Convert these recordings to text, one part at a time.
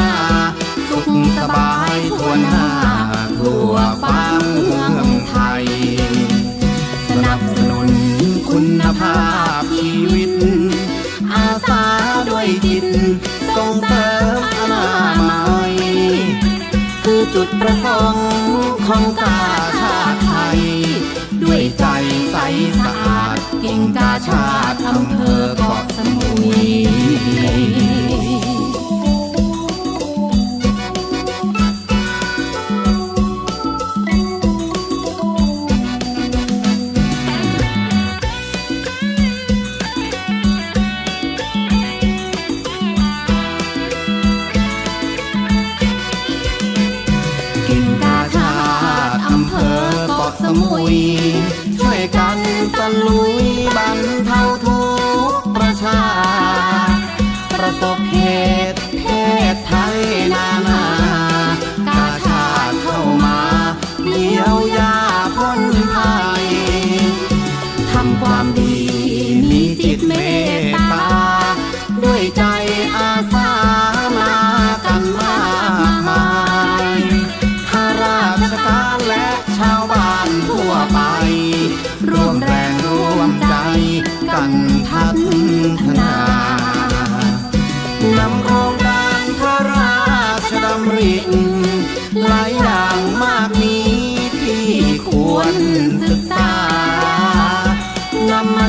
นา สุขสบายทั่วหน้าทั่วฟ้าเมืองไทย สนับสนุนคุณภาพชีวิต อาสาด้วยจิตส่งเสริมอนามัยคือจุดประสงค์ของกาชาติไทย ด้วยใจใสสะอาด กิ่งกาชาติอำเภอเกาะสมุย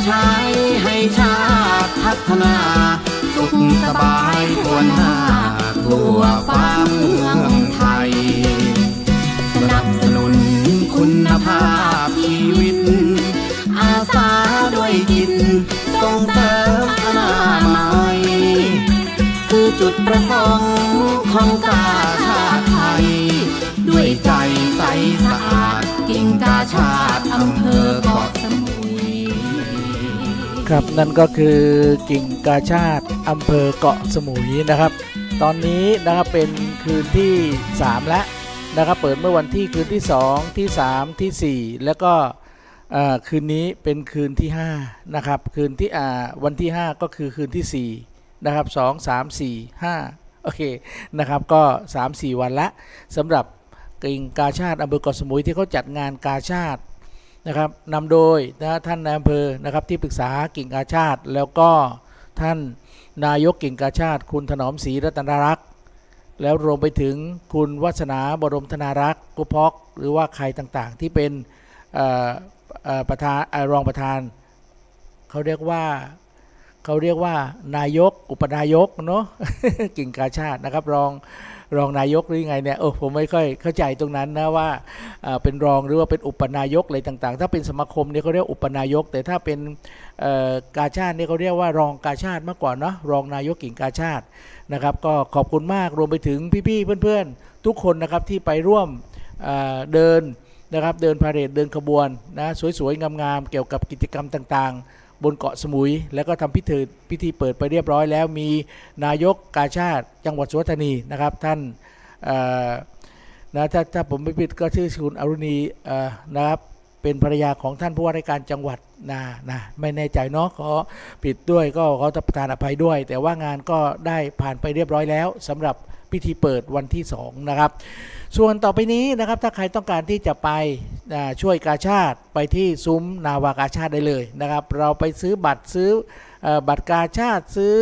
ใช้ให้ชาติพัฒนา สุขสบายทั่วหน้าทั่วฟ้าเมืองไทย สนับสนุนคุณภาพชีวิต อาสาด้วยจิตส่งเสริมอนามัยคือจุดประสงค์ของกาชาติไทย ด้วยใจใสสะอาดกิ่งกาชาติอำเภอเกาะ ครับนั่นก็คือกิ่งกาชาติอำเภอเกาะสมุยนะครับ ตอนนี้นะครับเป็นคืนที่ 3 แล้วนะครับเปิดเมื่อวันที่คืนที่ 2 ที่ 3 ที่ 4 แล้วก็คืนนี้เป็นคืนที่5นะครับคืนที่วันที่ 5 ก็คือคืนที่4นะครับ2 3 4 5โอเคนะครับก็ 3 4 วันละสำหรับกิ่งกาชาติอำเภอเกาะสมุยที่เขาจัดงานกาชาติ นะครับนำโดยนะท่านนายอำเภอนะครับที่ปรึกษากิ่งกาชาติ แล้วก็ท่านนายกกิ่งกาชาติ คุณถนอมศรีรัตนรักษ์แล้วรวมไปถึงคุณวัฒนาบรมธนารักษ์กุพอกหรือว่าใครต่างๆ ที่เป็นประธานรองประธานเขาเรียกว่าเขาเรียกว่านายกอุปนายกเนาะกิ่งกาชาตินะครับรอง รองนายกหรือไงเนี่ยโอ้ผมไม่ค่อยเข้าใจตรงนั้นนะว่าเป็นรองหรือว่าเป็นอุปนายกอะไรต่างๆ ถ้าเป็นสมาคมเนี่ยเขาเรียกอุปนายก แต่ถ้าเป็นกาชาติเนี่ยเขาเรียกว่ารองกาชาติมากกว่าเนาะรองนายกกิ่งกาชาตินะครับ ก็ขอบคุณมากรวมไปถึงพี่ๆเพื่อนๆ ทุกคนนะครับที่ไปร่วมเเดินนะครับเดินพาเหรดเดินขบวนนะสวยๆงามๆเกี่ยวกับกิจกรรมต่างๆ บนเกาะสมุย แล้วก็ทำพิธีพิธีเปิดไปเรียบร้อยแล้วมีนายกกาชาติจังหวัดสุรร์ธานีนะครับท่านนะถ้าถ้าผมไม่ผิดก็ชื่อคุณอรุณีนะครับเป็นภรรยาของท่านผู้ว่าราชการจังหวัดนะนะไม่แน่ใจเนาะขอผิดด้วยก็ขอประทานอภัยด้วย แต่ว่างานก็ได้ผ่านไปเรียบร้อยแล้วสำหรับพิธีเปิดวันที่2นะครับ ส่วนต่อไปนี้นะครับถ้าใครต้องการที่จะไปช่วยกาชาติไปที่ซุ้มนาวากาชาติได้เลยนะครับ เราไปซื้อบัตรซื้อบัตรกาชาติซื้อ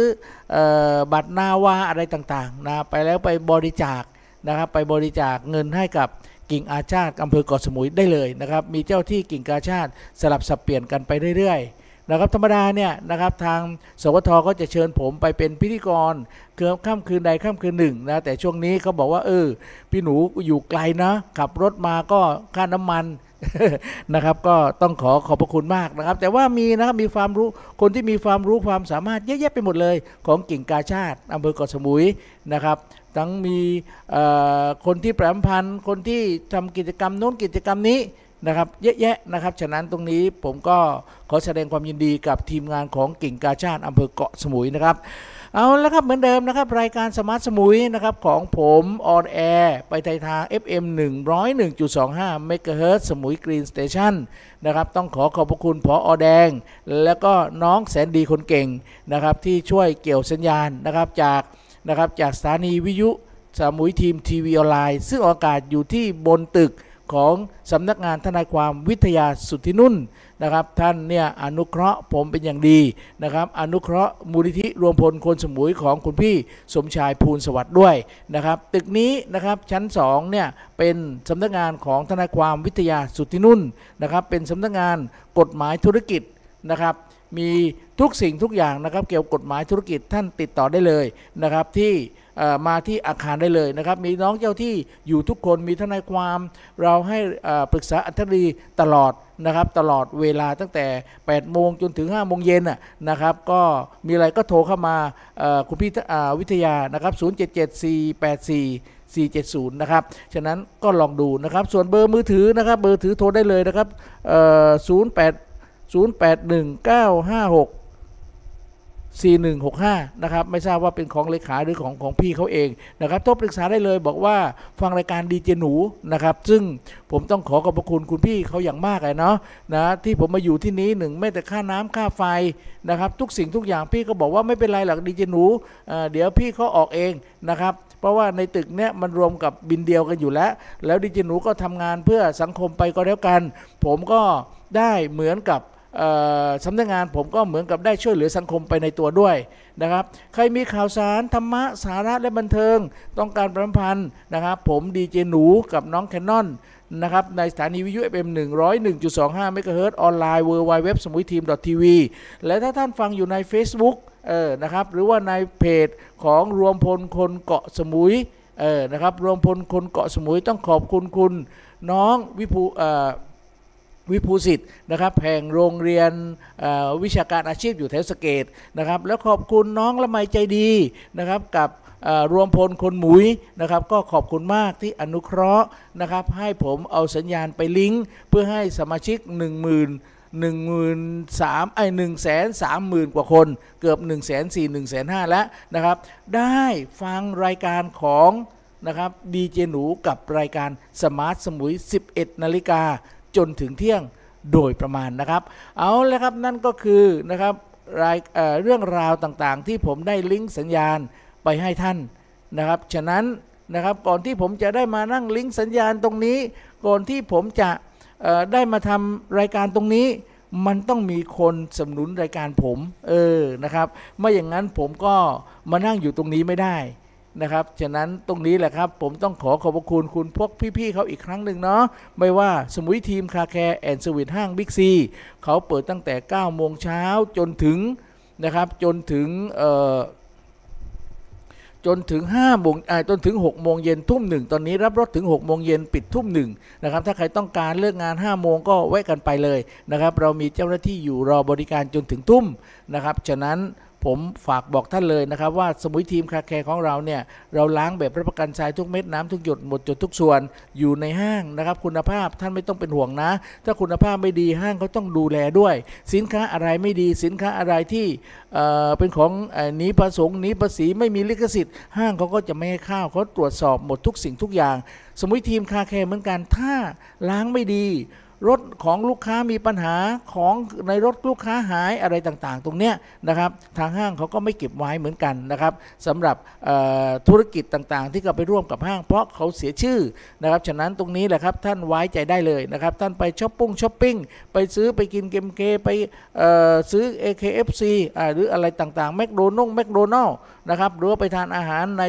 เอ่อบัตรนาวาอะไรต่างๆนะไปแล้วไปบริจาคนะครับไปบริจาคเงินให้กับกิ่งอาชาติอำเภอเกาะสมุยได้เลยนะครับ มีเจ้าที่กิ่งกาชาติสลับสับเปลี่ยนกันไปเรื่อยๆนะครับธรรมดาเนี่ยนะครับทางสวทก็จะเชิญผมไปเป็นพิธีกร เกือบค่ำคืนใดค่ำคืนหนึ่งนะแต่ช่วงนี้เขาบอกว่าเออพี่หนูอยู่ไกลนะขับรถมาก็ค่าน้ำมันนะครับก็ต้องขอขอบพระคุณมากนะครับ แต่ว่ามีนะครับมีความรู้คนที่มีความรู้ความสามารถเยอะแยะไปหมดเลย ของกิ่งกาชาติอำเภอเกาะสมุยนะครับทั้งมีคนที่แปรพันธ์คนที่ทำกิจกรรมโน้นกิจกรรมนี้นะครับเยอะแยะนะครับ ฉะนั้นตรงนี้ผมก็ขอแสดงความยินดีกับทีมงานของกิ่งกาชาติอำเภอเกาะสมุยนะครับ เอาแล้วครับเหมือนเดิมนะครับ รายการ Smart Samui นะครับของผม on air ไปไทยทาง FM 101.25เมกะเฮิรตซ์สมุย Green Station นะครับต้องขอขอบพระคุณผอ.แดง แล้วก็น้องแสนดีคนเก่งนะครับที่ช่วยเกี่ยวสัญญาณนะครับจากนะครับจากสถานีวิทยุสมุยทีมทีวีออนไลน์ ซึ่งออกอากาศอยู่ที่บนตึกของสำนักงานทนายความวิทยาสุทธินุ่น นะครับ ท่านเนี่ยอนุเคราะห์ผมเป็นอย่างดีนะครับ อนุเคราะห์มูลนิธิรวมพลคนสมุยของคุณพี่สมชายภูลสวัสดิ์ด้วยนะครับ ตึกนี้นะครับชั้น2เนี่ยเป็นสำนักงานของทนายความวิทยาสุทธินุ่นนะครับ เป็นสำนักงานกฎหมายธุรกิจนะครับมีทุกสิ่งทุกอย่างนะครับ เกี่ยวกับกฎหมายธุรกิจท่านติดต่อได้เลยนะครับที่ มาที่อาคารได้เลยนะครับ มีน้องเจ้าที่อยู่ทุกคนมีทนายความ เราให้ปรึกษาอัธรีตลอดนะครับตลอดเวลาตั้งแต่ 8 โมงจนถึง 5 โมงเย็นนะครับ ก็มีอะไรก็โทรเข้ามาคุณพี่วิทยานะครับ 077484 470 นะครับ ฉะนั้นก็ลองดูนะครับ ส่วนเบอร์มือถือนะครับ เบอร์ถือโทรได้เลยนะครับ 08 081956 4165 นะครับ ไม่ทราบว่าเป็นของเลขาหรือของของพี่เขาเองนะครับโทรปรึกษาได้เลยบอกว่าฟังรายการดีเจหนูนะครับ ซึ่งผมต้องขอขอบพระคุณคุณพี่เขาอย่างมากเลยเนาะนะที่ผมมาอยู่ที่นี้หนึ่งไม่แต่ค่าน้ำค่าไฟนะครับ ทุกสิ่งทุกอย่างพี่ก็บอกว่าไม่เป็นไรหรอกดีเจหนูเดี๋ยวพี่เขาออกเองนะครับเพราะว่าในตึกเนี้ยมันรวมกับบินเดียวกันอยู่แล้ว แล้วดีเจหนูก็ทำงานเพื่อสังคมไปก็แล้วกัน ผมก็ได้เหมือนกับ สำนักงานผมก็เหมือนกับได้ช่วยเหลือสังคมไปในตัวด้วยนะครับ ใครมีข่าวสาร ธรรมะ สาระและบันเทิง ต้องการประพันธ์นะครับ ผมดีเจหนูกับน้องแคนนอนนะครับในสถานีวิทยุ FM 101.25เมกะเฮิรตออนไลน์ w w w สมุยทีม TV และถ้าท่านฟังอยู่ใน Facebook เออนะครับหรือว่าในเพจของรวมพลคนเกาะสมุยเออนะครับรวมพลคนเกาะสมุยต้องขอบคุณคุณน้องวิภูเอ่อ วิภูสิทธิ์นะครับแห่งโรงเรียนวิชาการอาชีพอยู่แถวสเกตนะครับแล้วขอบคุณน้องละไมใจดีนะครับกับรวมพลคนหมุยนะครับก็ขอบคุณมากที่อนุเคราะห์นะครับให้ผมเอาสัญญาณไปลิงก์เพื่อให้สมาชิก 1 0 0 0 0 1 0 0 0ไอ้หนึ่งแสนสามหมื่นกว่าคน เกือบ1นึ่งแสนสี่หนึ่งแสนห้าแล้วนะครับ ได้ฟังรายการของนะครับดีเจหนูกับรายการสมาร์ทสมุย 11 นาฬิกา จนถึงเที่ยงโดยประมาณนะครับ เอาละครับนั่นก็คือนะครับรายเเรื่องราวต่างๆ ที่ผมได้ลิงก์สัญญาณไปให้ท่านนะครับ ฉะนั้นนะครับก่อนที่ผมจะได้มานั่งลิงก์สัญญาณตรงนี้ ก่อนที่ผมจะได้มาทำรายการตรงนี้ มันต้องมีคนสนับสนุนรายการผม เออนะครับ ไม่อย่างนั้นผมก็มานั่งอยู่ตรงนี้ไม่ได้ นะครับ ฉะนั้นตรงนี้แหละครับผมต้องขอขอบคุณคุณพวกพี่ๆเขาอีกครั้งหนึ่งเนาะ ไม่ว่าสมุยทีม Car Care and สวิทห้างบิ๊กซีเขาเปิดตั้งแต่ 9 โมงเช้าจนถึงนะครับจนถึงจนถึง5โมงอ่าจนถึง 6 โมงเย็นทุ่มหนึ่งตอนนี้รับรถถึง 6 โมงเย็นปิดทุ่มหนึ่งนะครับ ถ้าใครต้องการเลิกงาน 5 โมงก็แวะกันไปเลยนะครับ เรามีเจ้าหน้าที่อยู่รอบริการจนถึงทุ่มนะครับ ฉะนั้น ผมฝากบอกท่านเลยนะครับ ว่าสมุยทีม Car Care ของเราเนี่ยเราล้างแบบรับประกันทรายทุกเม็ดน้ำทุกหยดหมดจดทุกส่วนอยู่ในห้างนะครับ คุณภาพท่านไม่ต้องเป็นห่วงนะ ถ้าคุณภาพไม่ดีห้างเขาต้องดูแลด้วย สินค้าอะไรไม่ดี สินค้าอะไรที่เอ่อเป็นของหนีภาษีหนีภาษีไม่มีลิขสิทธิ์ ห้างเขาก็จะไม่ให้เข้าเขาตรวจสอบหมดทุกสิ่งทุกอย่าง สมุยทีม Car Care เหมือนกันถ้าล้างไม่ดี รถของลูกค้ามีปัญหาของในรถลูกค้าหายอะไรต่างๆ ตรงเนี้ยนะครับทางห้างเขาก็ไม่เก็บไว้เหมือนกันนะครับสำหรับธุรกิจต่างๆ ที่เขาไปร่วมกับห้าง เพราะเขาเสียชื่อนะครับฉะนั้นตรงนี้แหละครับท่านไว้ใจได้เลยนะครับท่านไปช้อปปิ้งช้อปปิ้งไปซื้อไปกินเกมเคไปซื้อ AKFC อหรืออะไรต่างๆแมคโดนัลล์แมคโดนัลล์นะครับหรือว่าไปทานอาหารใน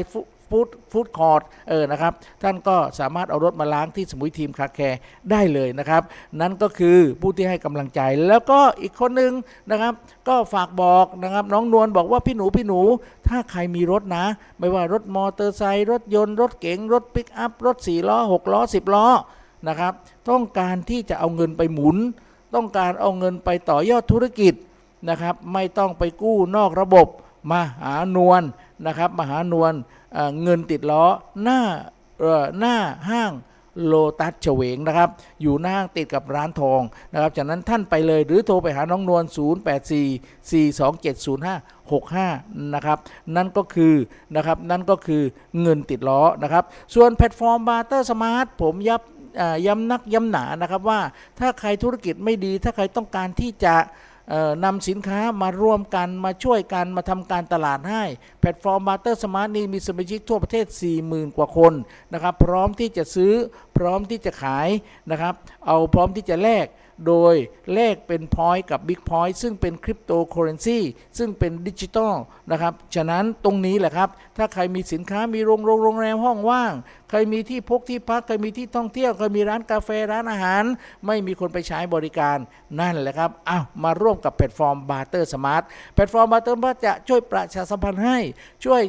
ฟู้ดฟู้ดคอร์ทเออนะครับท่านก็สามารถเอารถมาล้างที่สมุยทีมคาแคร์ได้เลยนะครับ นั่นก็คือผู้ที่ให้กำลังใจแล้วก็อีกคนนึงนะครับ ก็ฝากบอกนะครับ น้องนวลบอกว่าพี่หนูพี่หนู ถ้าใครมีรถนะ ไม่ว่ารถมอเตอร์ไซค์รถยนต์รถเก๋งรถปิกอัพรถ4ล้อ6ล้อ10ล้อนะครับ ต้องการที่จะเอาเงินไปหมุน ต้องการเอาเงินไปต่อยอดธุรกิจนะครับ ไม่ต้องไปกู้นอกระบบมาหานวลนะครับมาหานวล เงินติดล้อหน้าหน้าห้างโลตัสเฉวงนะครับ อยู่หน้าห้างติดกับร้านทองนะครับจากนั้นท่านไปเลยหรือโทรไปหาน้องนวล 0844270565 นะครับ นั่นก็คือนะครับนั่นก็คือเงินติดล้อนะครับ ส่วนแพลตฟอร์ม Barter Smart ผมย้ำย้ำนักย้ำหนานะครับว่าถ้าใครธุรกิจไม่ดีถ้าใครต้องการที่จะ นำสินค้ามาร่วมกันมาช่วยกันมาทำการตลาดให้ แพลตฟอร์ม Barter Smart นี่มีสมาชิกทั่วประเทศ 40,000 กว่าคนนะครับพร้อมที่จะซื้อพร้อมที่จะขายนะครับเอาพร้อมที่จะแลกโดยแลกเป็น point กับ Big Point ซึ่งเป็นคริปโตเคอเรนซีซึ่งเป็นดิจิตอลนะครับ ฉะนั้นตรงนี้แหละครับ ถ้าใครมีสินค้ามีโรงโรงโรงแรมห้องว่าง ใครมีที่พกที่พักใครมีที่ท่องเที่ยวใครมีร้านกาแฟร้านอาหาร ไม่มีคนไปใช้บริการนั่นแหละครับเอามาร่วมกับแพลตฟอร์ม Barter Smart แพลตฟอร์ม Barter Smart จะช่วยประชาสัมพันธ์ให้ช่วย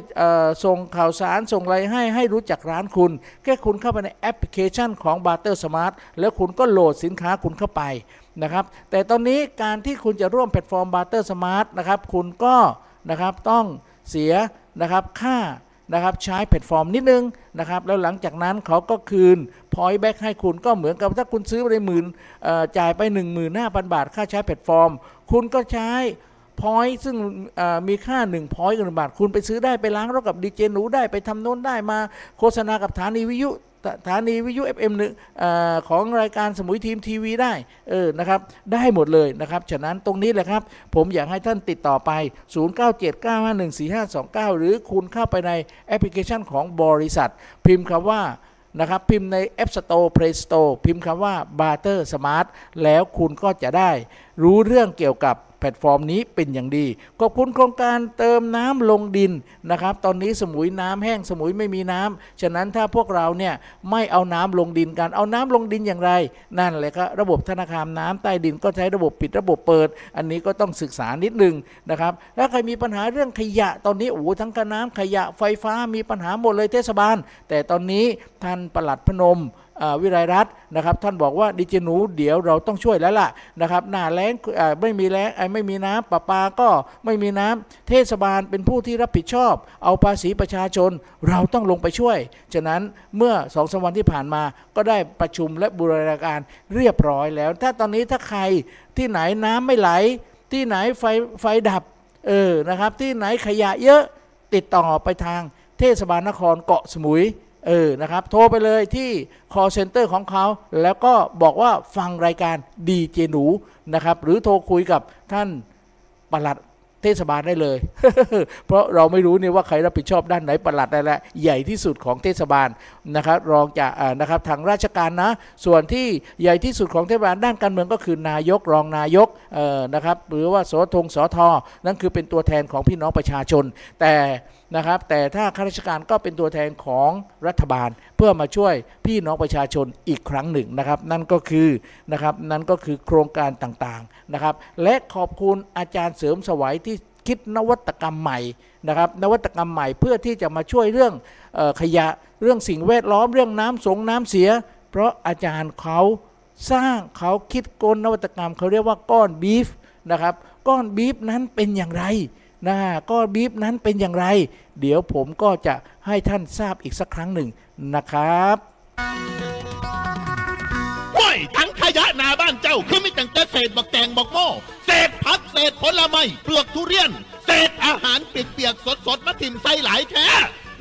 ส่งข่าวสารส่งอะไรให้ให้รู้จักร้านคุณ แค่คุณเข้าไปในแอปพลิเคชันของ Barter Smart แล้วคุณก็โหลดสินค้าคุณเข้าไปนะครับแต่ตอนนี้การที่คุณจะร่วมแพลตฟอร์ม Barter Smart นะครับคุณก็นะครับต้องเสียนะครับค่า นะครับใช้แพลตฟอร์มนิดนึงนะครับแล้วหลังจากนั้นเขาก็คืน point back ให้คุณก็เหมือนกับถ้าคุณซื้อไปหมื่นเอ่อจ่ายไป 15,000 บาท ค่าใช้แพลตฟอร์ม คุณก็ใช้ point ซึ่งเอ่อมีค่า1 point กับหนึ่งบาท คุณไปซื้อได้ไปล้างรถกับดีเจหนูได้ไปทำโน้นได้มาโฆษณากับสถานีวิทยุ สถานีวิทยุ FM หนึ่งอของรายการสมุยทีมทีวีได้เออนะครับได้หมดเลยนะครับฉะนั้นตรงนี้แหละครับผมอยากให้ท่านติดต่อไป 0979514529 หรือคุณเข้าไปในแอปพลิเคชันของบริษัท พิมพ์คำว่านะครับพิมพ์ใน App Store Play Store พิมพ์คำว่า Barter Smart แล้วคุณก็จะได้ รู้เรื่องเกี่ยวกับแพลตฟอร์มนี้เป็นอย่างดีขอบคุณโครงการเติมน้ำลงดินนะครับ ตอนนี้สมุยน้ำแห้งสมุยไม่มีน้ำฉะนั้นถ้าพวกเราเนี่ยไม่เอาน้ำลงดินกัน เอาน้ำลงดินอย่างไร นั่นแหละครับระบบธนาคารน้ำใต้ดินก็ใช้ระบบปิดระบบเปิด อันนี้ก็ต้องศึกษานิดนึงนะครับ แล้วใครมีปัญหาเรื่องขยะตอนนี้โอ้ทั้งกระน้ำขยะไฟฟ้ามีปัญหาหมดเลยเทศบาล แต่ตอนนี้ท่านปลัดพนม วิไลรัตน์นะครับ ท่านบอกว่าดิเจหนูเดี๋ยวเราต้องช่วยแล้วล่ะนะครับหน้าแล้งไม่มีแล้งไม่มีน้ำประปาก็ไม่มีน้ำเทศบาลเป็นผู้ที่รับผิดชอบ เอาภาษีประชาชนเราต้องลงไปช่วย ฉะนั้นเมื่อสองสวันที่ผ่านมาก็ได้ประชุมและบูรณาการเรียบร้อยแล้ว ถ้าตอนนี้ถ้าใครที่ไหนน้ำไม่ไหล ที่ไหนไฟไฟดับเออนะครับที่ไหนขยะเยอะติดต่อไปทางเทศบาลนครเกาะสมุย เออนะครับโทรไปเลยที่ call center ของเขา แล้วก็บอกว่าฟังรายการดีเจหนูนะครับ หรือโทรคุยกับท่านปลัดเทศบาลได้เลย เพราะเราไม่รู้เนี่ยว่าใครรับผิดชอบด้านไหนประหลัดได้แหละใหญ่ที่สุดของเทศบาลนะครับ รองจากนะครับทางราชการนะ ส่วนที่ใหญ่ที่สุดของเทศบาลด้านการเมืองก็คือนายกรองนายกนะครับหรือว่าสทงสทนั่นคือเป็นตัวแทนของพี่น้องประชาชน แต่ นะครับ แต่ถ้าข้าราชการก็เป็นตัวแทนของรัฐบาล เพื่อมาช่วยพี่น้องประชาชนอีกครั้งหนึ่งนะครับ นั่นก็คือนะครับนั่นก็คือโครงการต่างๆนะครับ และขอบคุณอาจารย์เสริมสวัยที่คิดนวัตกรรมใหม่นะครับ นวัตกรรมใหม่เพื่อที่จะมาช่วยเรื่องออขยะเรื่องสิ่งแวดล้อมเรื่องน้ำสงน้ำเสีย เพราะอาจารย์เขาสร้างเขาคิดกลนวัตกรรมเขาเรียกว่าก้อนบีฟนะครับ ก้อนบีฟนั้นเป็นอย่างไร นะก็บีบนั้นเป็นอย่างไร เดี๋ยวผมก็จะให้ท่านทราบอีกสักครั้งหนึ่งนะครับห้วยทั้งขยะนาบ้านเจ้าคือไม่ตั้งแต่เศษบักแตงบักโม่เศษผักเศษผลไม้เปลือกทุเรียน เศษอาหารเปียกๆสดๆมาทิ่มใส่หลายแท้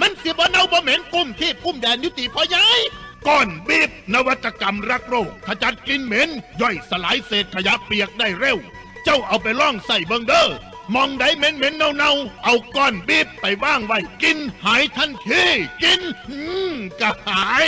มันสิบ่เน่าบ่เหม็นกุ้มที่กุ้มแดนยุติพอยายก้อนบีบนวัตกรรมรักโรคขจัดกลิ่นเหม็น ย่อยสลายเศษขยะเปียกได้เร็ว เจ้าเอาไปล่องใส่เบิงเด้อ มองใดเหม็นเหม็นเน่าเน่าๆเอาก้อนบีบไปว่างไว้กินหายทันทีกินอืมกะหาย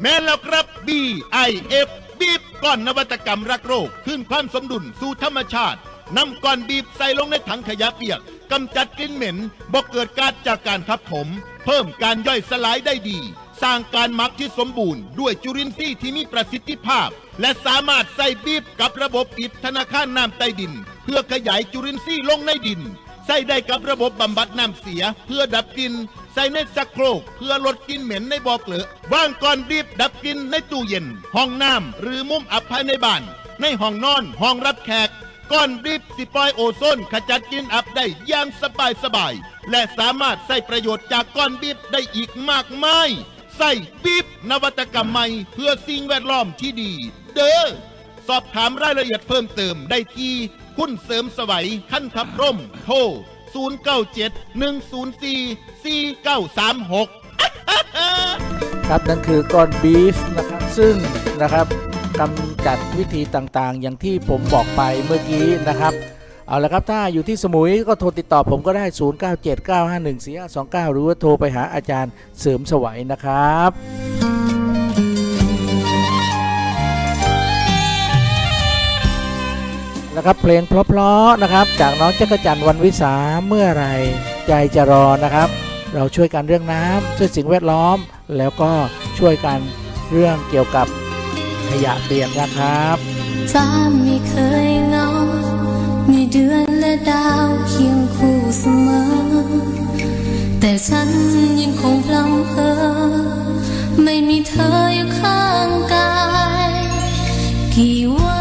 แม่แล้วครับ BIF บีบก้อนนวัตกรรมรักโรคขึ้นความสมดุลสู่ธรรมชาตินำก้อนบีบใส่ลงในถังขยะเปียกกำจัดกลิ่นเหม็นบ่เกิดการจากการทับถม เพิ่มการย่อยสลายได้ดี สร้างการหมักที่สมบูรณ์ ด้วยจุลินทรีย์ที่มีประสิทธิภาพ และสามารถใส่บีบกับระบบปิดธนาคารน้ำใต้ดิน เพื่อขยายจุลินทรีย์ลงในดิน ใส่ได้กับระบบบำบัดน้ำเสีย เพื่อดับกลิ่นใส่ในสักโครก เพื่อลดกลิ่นเหม็นในบ่อเกลือวางก่อนบีบดับกลิ่นในตู้เย็น ห้องน้ำหรือมุมอับภายในบ้าน ในห้องนอนห้องรับแขกก้อนบีบสิปลอยโอโซนขจัดกลิ่นอับได้อย่างสบายสบายและสามารถใส่ประโยชน์จากก้อนบีบได้อีกมากมาย ใส่บีบนวัตกรรมใหม่ เพื่อสิ่งแวดล้อมที่ดี เด้อสอบถามรายละเอียดเพิ่มเติมได้ที่คุณเสริมสวัยขั้นทับร่ม โทร 097 104 4936 ครับนั่นคือก้อนบีฟนะครับ ซึ่งนะครับกำจัดวิธีต่างๆ อย่างที่ผมบอกไปเมื่อกี้นะครับ เอาละครับ ถ้าอยู่ที่สมุยก็โทรติดต่อผมก็ได้ 0979514529 หรือว่าโทรไปหาอาจารย์เสริมสวัยนะครับนะครับเพลงเพราะๆนะครับ จากน้องจักรจันทร์วันวิสาเมื่อไรใจจะรอนะครับ เราช่วยกันเรื่องน้ำช่วยสิ่งแวดล้อม แล้วก็ช่วยกันเรื่องเกี่ยวกับขยะเปียกนะครับฟ้าไม่เคย เดือนและดาวเคียงคู่เสมอ แต่ฉันยังคงพลังเพอไม่มีเธออยู่ข้างกาย กี่วัน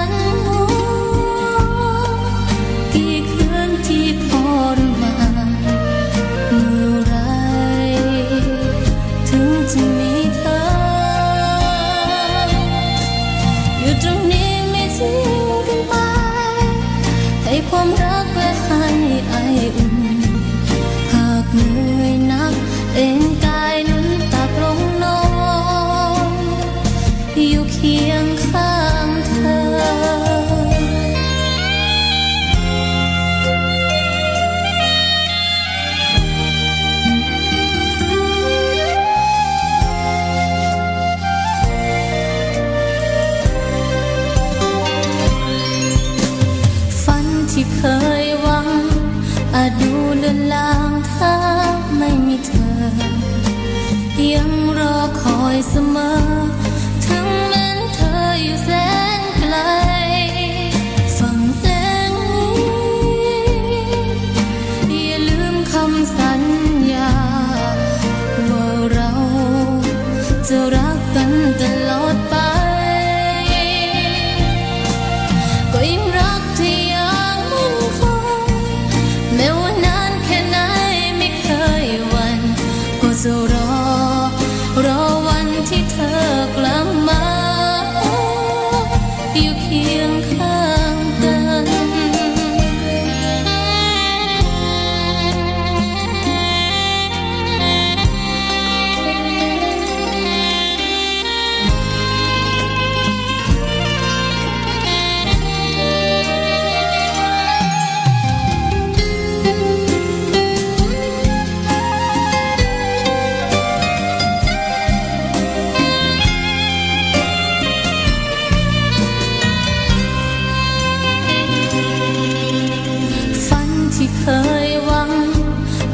คอยเสมอ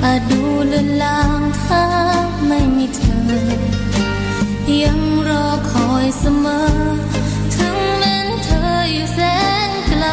อาจดูลืนลางถ้าไม่มีเธอ ยังรอคอยเสมอ ถึงแม้นเธออยู่แสนไกล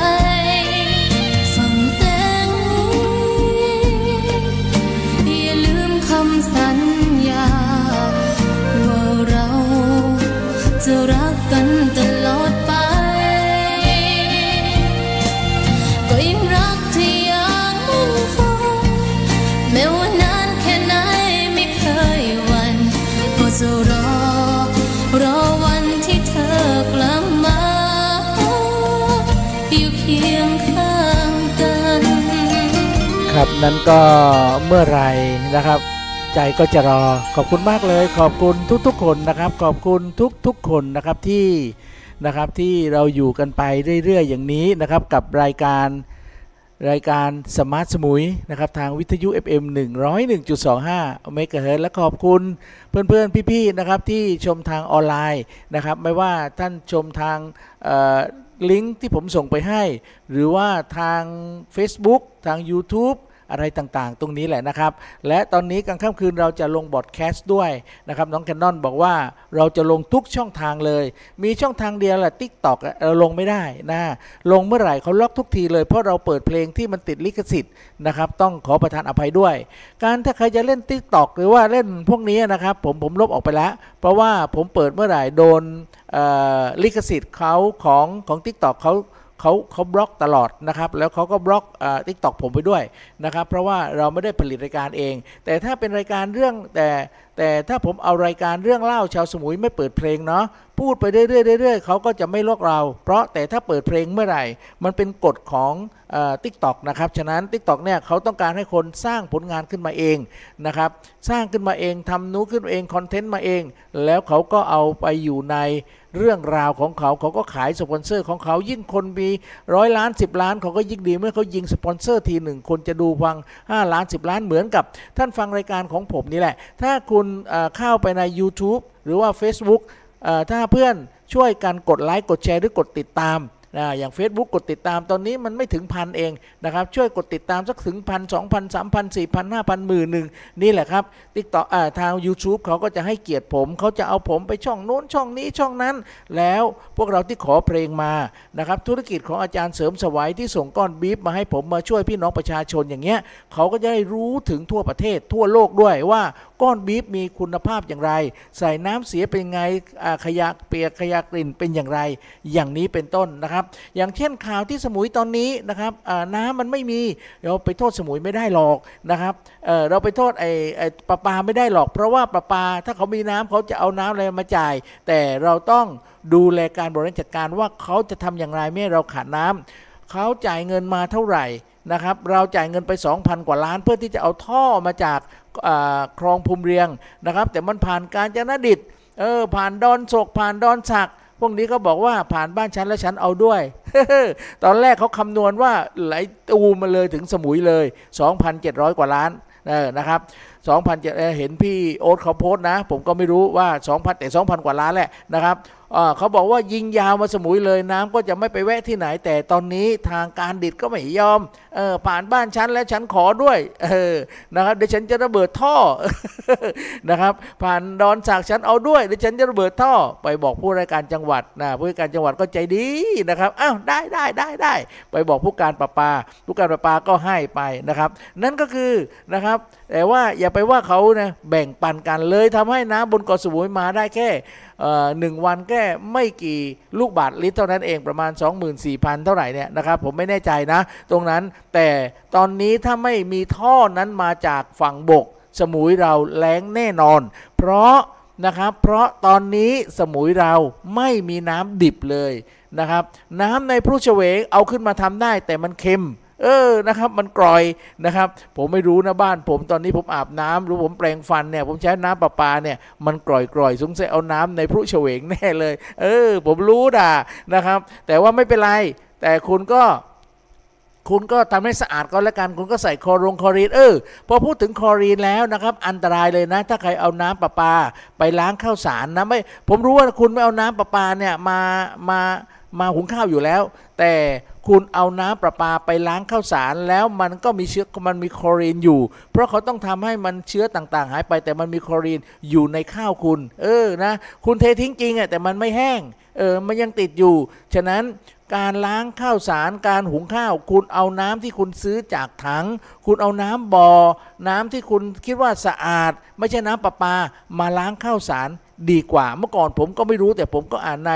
นั้นก็เมื่อไรนะครับ ใจก็จะรอขอบคุณมากเลย ขอบคุณทุกๆคนนะครับ ขอบคุณทุกๆคนนะครับที่นะครับที่เราอยู่กันไปเรื่อยๆอย่างนี้นะครับกับรายการรายการสมาร์ทสมุยนะครับทางวิทยุ FM 101.25เมกะเฮิร์และขอบคุณเพื่อนๆ พี่ๆนะครับที่ชมทางออนไลน์นะครับไม่ว่าท่านชมทางอ่อลิงก์ที่ผมส่งไปให้ หรือว่าทาง Facebook ทาง YouTube อะไรต่างๆ ตรงนี้แหละนะครับ และตอนนี้กลางค่ำคืนเราจะลงพอดแคสต์ด้วยนะครับน้องแคนนอนบอกว่าเราจะลงทุกช่องทางเลย มีช่องทางเดียวแหละ TikTok เราลงไม่ได้นะลงเมื่อไหร่เขาล็อกทุกทีเลยเพราะเราเปิดเพลงที่มันติดลิขสิทธิ์นะครับต้องขอประทานอภัยด้วย การถ้าใครจะเล่น TikTok หรือว่าเล่นพวกนี้นะครับผมผมลบออกไปแล้ว เพราะว่าผมเปิดเมื่อไหร่โดนลิขสิทธิ์เขาของของ TikTok เขา เขาเขาบล็อกตลอดนะครับแล้วเขาก็บล็อก TikTok ผมไปด้วยนะครับเพราะว่าเราไม่ได้ผลิตรายการเอง แต่ถ้าเป็นรายการเรื่องแต่แต่ถ้าผมเอารายการเรื่องเล่าชาวสมุยไม่เปิดเพลงเนาะ พูดไปเรื่อยๆเรื่อยๆเขาก็จะไม่บล็อกเรา เพราะแต่ถ้าเปิดเพลงเมื่อไหร่ มันเป็นกฎของ TikTok นะครับ ฉะนั้น TikTok เนี่ยเขาต้องการให้คนสร้างผลงานขึ้นมาเองนะครับ สร้างขึ้นมาเองทำนู่นขึ้นมาเองคอนเทนต์มาเอง แล้วเขาก็เอาไปอยู่ในเรื่องราวของเขาเขาก็ขายสปอนเซอร์ของเขายิ่งคนมีร้อยล้าน 10 ล้านเขาก็ยิ่งดีเมื่อเขายิงสปอนเซอร์ทีหนึ่งคนจะดูฟัง 5 ล้าน 10 ล้านเหมือนกับ ท่านฟังรายการของผมนี่แหละ ถ้าคุณเข้าไปใน YouTube หรือว่า Facebook ถ้าเพื่อนช่วยกันกดไลค์กดแชร์หรือกดติดตาม นะอย่าง Facebook กดติดตามตอนนี้มันไม่ถึงพันเองนะครับช่วยกดติดตามสักถึงพันสองพันสามพันสี่พันห้าพันหมื่นหนึ่งนี่แหละครับติ๊กต่ออทาง YouTube เขาก็จะให้เกียรติผม เขาจะเอาผมไปช่องโน้นช่องนี้ช่องนั้น แล้วพวกเราที่ขอเพลงมานะครับธุรกิจของอาจารย์เสริมสวัยที่ส่งก้อนบีฟมาให้ผมมาช่วยพี่น้องประชาชนอย่างเงี้ยเขาก็จะได้รู้ถึงทั่วประเทศ ทั่วโลกด้วยว่าก้อนบีฟมีคุณภาพอย่างไร ใส่น้ำเสียเป็นไงขยะเปียกขยะกลิ่นเป็นอย่างไร อย่างนี้เป็นต้นนะครับอย่างเช่นข่าวที่สมุยตอนนี้นะครับน้ำมันไม่มีเราไปโทษสมุยไม่ได้หรอกนะครับเเราไปโทษไอ้ไอ้ประปาไม่ได้หรอก เพราะว่าประปาถ้าเขามีน้ำเขาจะเอาน้ำอะไรมาจ่าย แต่เราต้องดูแลการบริหารจัดการว่าเขาจะทำอย่างไรไม่เราขาดน้ำเขาจ่ายเงินมาเท่าไหร่นะครับ เราจ่ายเงินไป 2,000 กว่าล้าน เพื่อที่จะเอาท่อมาจากคลองภูมิเรียงนะครับ แต่มันผ่านการจนดิตเออผ่านดอนศกผ่านดอนสัก พวกนี้ก็บอกว่าผ่านบ้านฉันแล้วฉันเอาด้วย ตอนแรกเขาคำนวณว่าไหลตูมาเลยถึงสมุยเลย 2,700 กว่าล้านนะครับ2,000เห็นพี่โอ๊ตเขาโพสต์นะ ผมก็ไม่รู้ว่า2,000แต่2,000 กว่าล้านแหละนะครับ เขาบอกว่ายิงยาวมาสมุยเลยน้ำก็จะไม่ไปแวะที่ไหน แต่ตอนนี้ทางการดิดก็ไม่ยอมออผ่านบ้านฉันแล้วฉันขอด้วยออนะครับเดี๋ยวฉันจะระเบิดท่อนะครับ ผ่านดอนสากฉันเอาด้วยเดี๋ยวฉันจะระเบิดท่อ ไปบอกผู้ราชการจังหวัดนะผู้ราชการจังหวัดก็ใจดีนะครับอ้าวได้ได้ได้ได้ไปบอกผู้การประปา ผู้การประปาก็ให้ไปนะครับ นั่นก็คือนะครับ แต่ว่าอย่าไปว่าเขานะแบ่งปันกันเลยทำให้น้ำบนเกาะสมุยมาได้แค่ หนึ่งวันแค่ไม่กี่ลูกบาทลิตรเท่านั้นเองประมาณ 24,000 เท่าไหร่เนี่ยนะครับผมไม่แน่ใจนะ ตรงนั้นแต่ตอนนี้ถ้าไม่มีท่อนั้นมาจากฝั่งบก สมุยเราแล้งแน่นอน เพราะนะครับเพราะตอนนี้สมุยเราไม่มีน้ำดิบเลยนะครับ น้ำในพรุชเวงเอาขึ้นมาทำได้แต่มันเค็ม เออนะครับ มันกร่อยนะครับ ผมไม่รู้นะบ้าน ผมตอนนี้ผมอาบน้ำหรือผมแปรงฟันเนี่ย ผมใช้น้ำประปาเนี่ยมันกร่อยกร่อยสงสัยเอาน้ำในพรุเฉวงแน่เลย เออ ผมรู้ด่านะครับ แต่ว่าไม่เป็นไร แต่คุณก็คุณก็ทำให้สะอาดก็แล้วกัน คุณก็ใส่คลงคลอรีนเออพอพูดถึงคลอรีนแล้วนะครับ อันตรายเลยนะ ถ้าใครเอาน้ำประปา ไปล้างข้าวสารนะไม่ผมรู้ว่าคุณไม่เอาน้ำประปาเนี่ยมามามาหุงข้าวอยู่แล้ว แต่ คุณเอาน้ำประปาไปล้างข้าวสารแล้วมันก็มีเชื้อมันมีคลอรีนอยู่ เพราะเขาต้องทำให้มันเชื้อต่างๆ หายไปแต่มันมีคลอรีนอยู่ในข้าวคุณ เออนะ คุณเททิ้งจริงอะแต่มันไม่แห้งเออมันยังติดอยู่ ฉะนั้น การล้างข้าวสารการหุงข้าว คุณเอาน้ำที่คุณซื้อจากถัง คุณเอาน้ำบอ่อ น้ำที่คุณคิดว่าสะอาด ไม่ใช่น้ำประปา มาล้างข้าวสารดีกว่า เมื่อก่อนผมก็ไม่รู้แต่ผมก็อ่านใน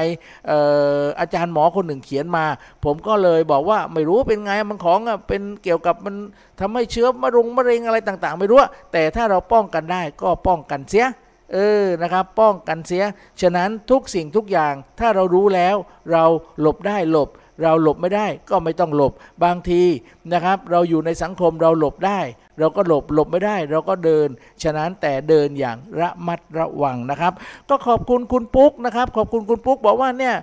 อาจารย์หมอคนหนึ่งเขียนมา ผมก็เลยบอกว่าไม่รู้เป็นไงมันของเป็นเกี่ยวกับมันทำให้เชื้อมะรงมะเร็งอะไรต่าง ๆ ไม่รู้แต่ถ้าเราป้องกันได้ก็ป้องกันเสีย เออนะครับป้องกันเสีย ฉะนั้นทุกสิ่งทุกอย่างถ้าเรารู้แล้วเราหลบได้หลบ เราหลบไม่ได้ก็ไม่ต้องหลบ บางทีนะครับ เราอยู่ในสังคมเราหลบได้ เราก็หลบหลบไม่ได้เราก็เดิน ฉะนั้นแต่เดินอย่างระมัดระวังนะครับ ก็ขอบคุณคุณปุ๊กนะครับ ขอบคุณคุณปุ๊กบอกว่าเนี่ย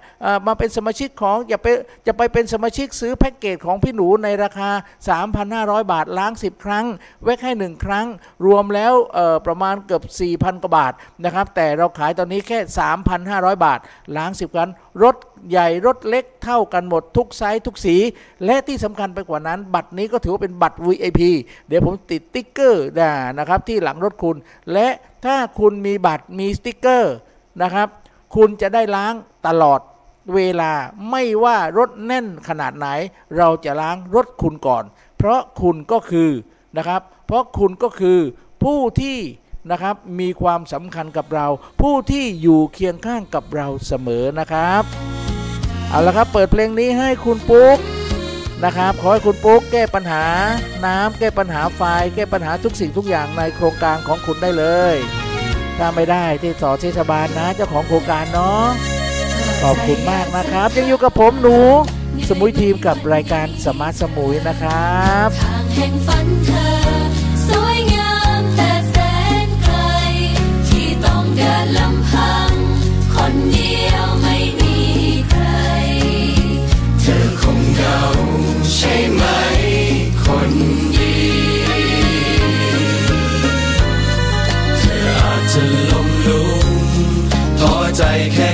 มาเป็นสมาชิกของอย่าไปจะไปเป็นสมาชิกซื้อแพ็กเกจของพี่หนูในราคา 3,500 บาทล้าง 10 ครั้งเว้แค่1ครั้ง รวมแล้วประมาณเกือบ 4,000 กว่าบาทนะครับ แต่เราขายตอนนี้แค่ 3,500 บาทล้าง 10 ครั้งรถใหญ่รถเล็กเท่ากันหมดทุกไซส์ทุกสี และที่สำคัญไปกว่านั้น บัตรนี้ก็ถือว่าเป็นบัตร VIP เดี๋ยวผมติดสติ๊กเกอร์นะนะครับที่หลังรถคุณ และถ้าคุณมีบัตรมีสติ๊กเกอร์นะครับ คุณจะได้ล้างตลอดเวลาไม่ว่ารถแน่นขนาดไหน เราจะล้างรถคุณก่อน เพราะคุณก็คือนะครับ เพราะคุณก็คือผู้ที่ นะครับ มีความสำคัญกับเรา ผู้ที่อยู่เคียงข้างกับเราเสมอนะครับ เอาละครับเปิดเพลงนี้ให้คุณปุ๊กนะครับ ขอให้คุณปุ๊กแก้ปัญหา น้ำแก้ปัญหาไฟแก้ปัญหาทุกสิ่งทุกอย่างในโครงการของคุณได้เลย ถ้าไม่ได้ที่ต่อเทศบาลนะเจ้าของโครงการเนาะขอบคุณมากนะครับ ยังอยู่กับผมหนู สมุยทีมกับรายการสมาร์ทสมุยนะครับ ดินลำพัง คนเดียวไม่มีใคร เธอคงเหงาใช่ไหม คนดีเธออาจจะล้มลุกท้อใจแค่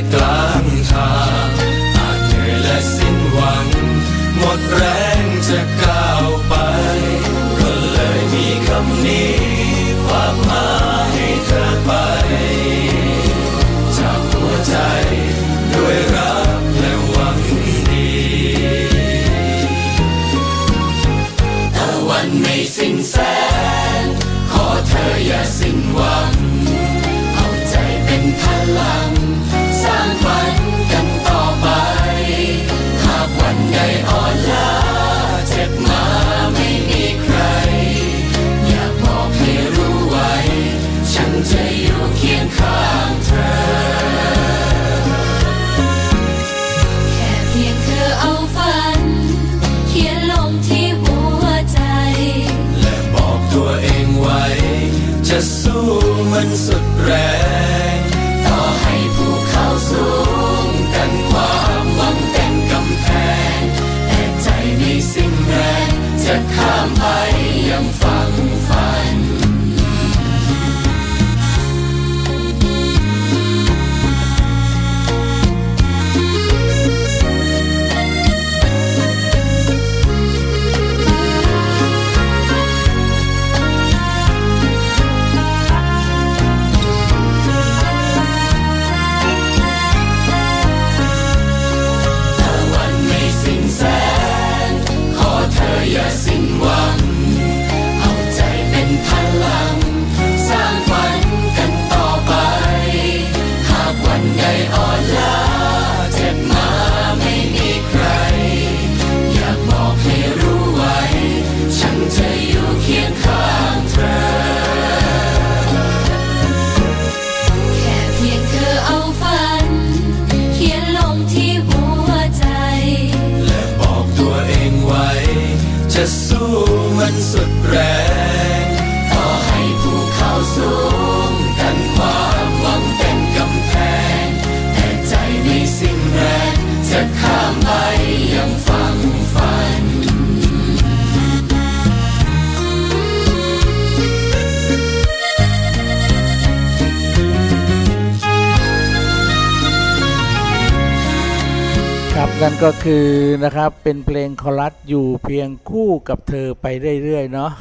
ก็คือนะครับเป็นเพลงคอรัสอยู่เพียงคู่กับเธอไปเรื่อยๆเนาะ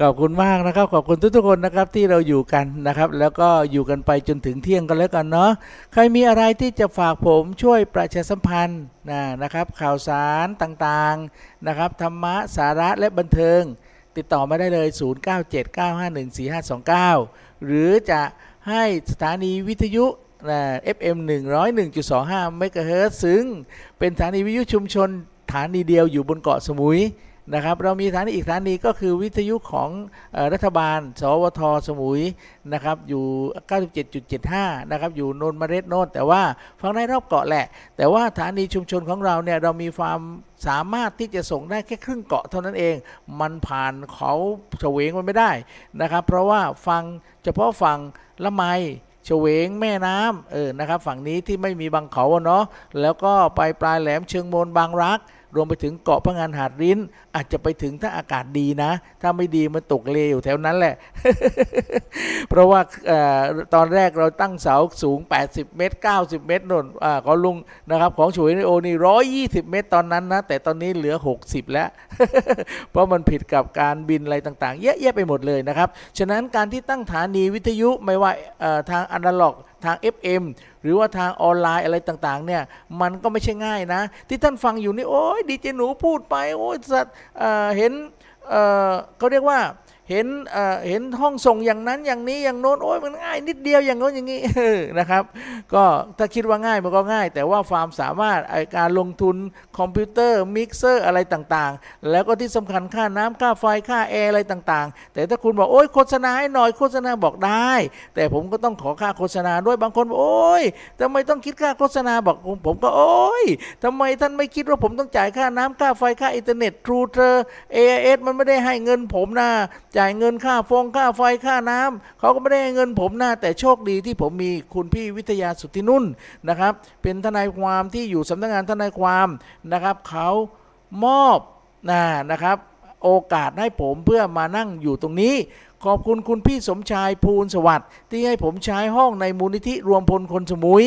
ขอบคุณมากนะครับขอบคุณทุกๆคนนะครับที่เราอยู่กันนะครับ แล้วก็อยู่กันไปจนถึงเที่ยงกันแล้วกันเนาะใครมีอะไรที่จะฝากผมช่วยประชาสัมพันธ์นะนะครับ ข่าวสารต่างๆนะครับธรรมะสาระและบันเทิง ติดต่อมาได้เลย 0979514529 หรือจะให้สถานีวิทยุ นะ FM 101.25เมกะเฮิรตซ์ซึ่งเป็นสถานีวิทยุชุมชนฐานีเดียวอยู่บนเกาะสมุยนะครับเรามีสถานีอีกสถานีก็คือวิทยุของอรัฐบาล สวทสมุยนะครับอยู่ 97.75 นะครับอยู่โนนเมล็ดโนนแต่ว่าฟังในรอบเกาะแหละ แต่ว่าสถานีชุมชนของเราเนี่ยเรามีความสามารถที่จะส่งได้แค่ครึ่งเกาะเท่านั้นเอง มันผ่านเขาเฉวงมันไม่ได้นะครับเพราะว่าฟังเฉพาะฝั่งละไม เฉวงแม่น้ำเออนะครับฝั่งนี้ที่ไม่มีบางเขาเนาะแล้วก็ไปปลายแหลมเชิงโมนบางรัก รวมไปถึงเกาะพะงานหาดริ้น อาจจะไปถึงถ้าอากาศดีนะ ถ้าไม่ดีมันตกเลอยู่แถวนั้นแหละ เพราะว่าอตอนแรกเราตั้งเสาสูง 80 เมตร 90 เมตรนนอ่าขอลุงนะครับ ของฉวยนโอนี่120เมตรตอนนั้นนะ แต่ตอนนี้เหลือ 60 แล้ว เพราะมันผิดกับการบินอะไรต่างๆ เยอะแยะไปหมดเลยนะครับ ฉะนั้นการที่ตั้งฐานีวิทยุไม่ว่าทางอนาล็อก ทาง FM หรือว่าทางออนไลน์อะไรต่างๆเนี่ยมันก็ไม่ใช่ง่ายนะ ที่ท่านฟังอยู่นี่โอ้ยดีเจหนูพูดไปโอ้ยสัตว์เห็นเขาเรียกว่า เห็นเอ่อเห็นห้องส่งอย่างนั้นอย่างนี้อย่างโน้นโอ้ยมันง่ายนิดเดียวอย่างโน้นอย่างนี้นะครับ ก็ถ้าคิดว่าง่ายมันก็ง่าย แต่ว่าความสามารถการลงทุนคอมพิวเตอร์มิกเซอร์อะไรต่างๆ แล้วก็ที่สำคัญค่าน้ำค่าไฟค่าแอร์อะไรต่างๆ แต่ถ้าคุณบอกโอ้ยโฆษณาให้หน่อยโฆษณาบอกได้ แต่ผมก็ต้องขอค่าโฆษณาด้วยบางคนบอกโอ้ยทำไมต้องคิดค่าโฆษณาบอกผมก็โอ้ยทำไมท่านไม่คิดว่าผมต้องจ่ายค่าน้ำค่าไฟค่าอินเทอร์เน็ต True หรือ AIS มันไม่ได้ให้เงินผมนะจ่ายเงินค่าฟงค่าไฟค่าน้ำเขาก็ไม่ได้ให้เงินผมนะแต่โชคดีที่ผมมีคุณพี่วิทยาสุทธินุ่นนะครับ เป็นทนายความที่อยู่สำนักงานทนายความนะครับเขามอบนะนะครับ โอกาสให้ผมเพื่อมานั่งอยู่ตรงนี้ ขอบคุณคุณพี่สมชายภูลสวัสดิ์ที่ให้ผมใช้ห้องในมูลนิธิรวมพลคนสมุย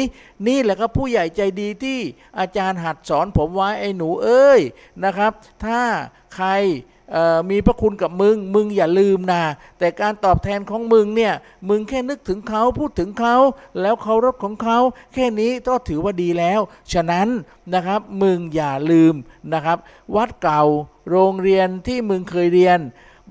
นี่แหละครับผู้ใหญ่ใจดีที่อาจารย์หัดสอนผมไว้ไอ้หนูเอ้ยนะครับ ถ้าใคร มีพระคุณกับมึง มึงอย่าลืมนะ แต่การตอบแทนของมึงเนี่ย มึงแค่นึกถึงเขาพูดถึงเขา แล้วเคารพของเขาแค่นี้ก็ถือว่าดีแล้ว ฉะนั้นนะครับมึงอย่าลืมนะครับ วัดเก่าโรงเรียนที่มึงเคยเรียน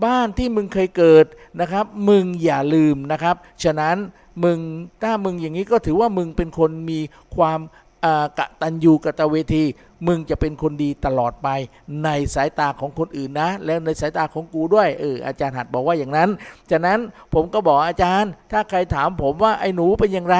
บ้านที่มึงเคยเกิดนะครับ มึงอย่าลืมนะครับ ฉะนั้นมึงถ้ามึงอย่างนี้ก็ถือว่ามึงเป็นคนมีความอ่ากตัญญูกะตะเวทีมึงจะเป็นคนดีตลอดไป ในสายตาของคนอื่นนะ แล้วในสายตาของกูด้วยเอออาจารย์หัดบอกว่าอย่างนั้นฉะนั้นผมก็บอกอาจารย์ ถ้าใครถามผมว่าไอ้หนูเป็นอย่างไร